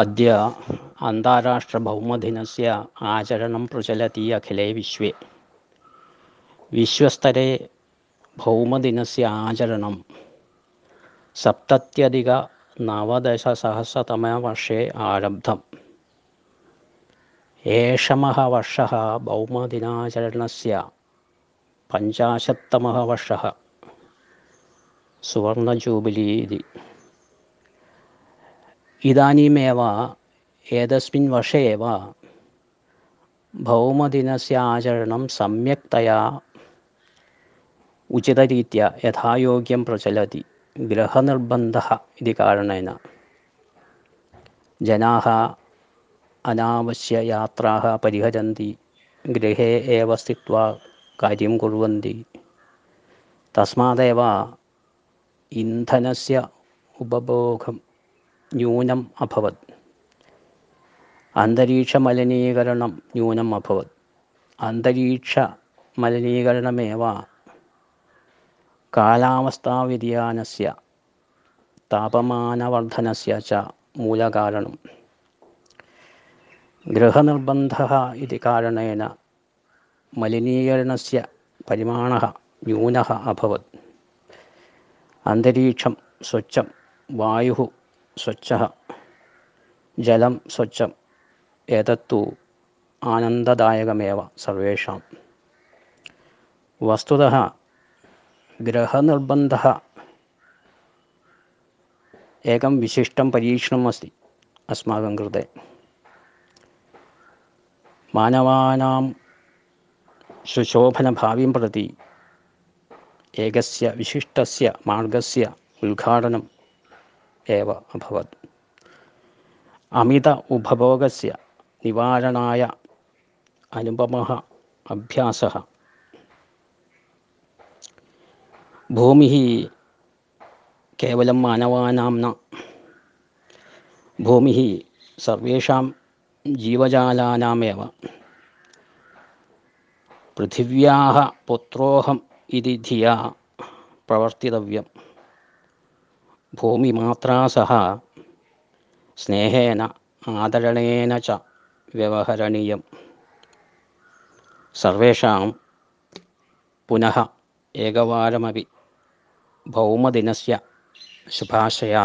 अद्य अन्ताराष्ट्रभौमदिनस्य आचरणं प्रचलति अखिले विश्वे विश्वस्तरे भौमदिनस्य आचरणं सप्तत्यधिकनवदशसहस्रतमे वर्षे आरब्धम् एषमः वर्षः भौमदिनाचरणस्य पञ्चाशत्तमः वर्षः सुवर्णजूबिली इति ഇതാനീമേവ ഏതസ്മിൻ വഷേവ ഭൗമദിനസ്യ ആചരണം സമ്യക്തയാ ഉചിതരീത്യ യഥായോഗ്യം പ്രചലതി ഗൃഹനിർബന്ധ ഇതി കാരണേന. ജനാഹ അനാവശ്യ യാത്രാഹ പരിഹരന്തി ഗൃഹേ ഏവ സ്ഥിത്വാ കാര്യം കുറുവന്തി തസ്മാദേവ ഇന്ധനസ്യ ഉപഭോഗം ന്യൂനം അഭവത്. അന്തരീക്ഷ മലിനീകരണം ന്യൂനം അഭവത്. അന്തരീക്ഷ മലിനീകരണമേവ കാലാവസ്ഥാ വ്യതിയാനസ്യ താപമാനവർദ്ധനസ്യ ച മൂലകാരണം. ഗൃഹനിർബന്ധ ഇതി കാരണേന മലിനീകരണസ്യ പരിമാണ ന്യൂന അഭവത്. അന്തരീക്ഷം സ്വച്ഛം വായു स्वच्छः जलं स्वच्छम् एतत्तु आनन्ददायकमेव सर्वेषां वस्तुतः गृहनिर्बन्धः एकं विशिष्टं परीक्षणम् अस्ति अस्माकं कृते मानवानां सुशोभनभाविं प्रति एकस्य विशिष्टस्य मार्गस्य उद्घाटनम् एव अभवत्। अमित उपभोगस्य निवारणाय अनुपमः अभ्यासः। भूमिः केवलं मानवानां न। भूमिः सर्वेषां जीवजालानामेव। पृथिव्याः पुत्रोऽहम् इति धिया प्रवर्तितव्यं ഭൂമിമാത്രാ സഹ സ്നേഹേന ആദരണേന ച വ്യവഹരണീയം. സർവേഷാം പുനഃ ഏകവാരമപി ഭൗമദിനസ്യ ശുഭാശയാ.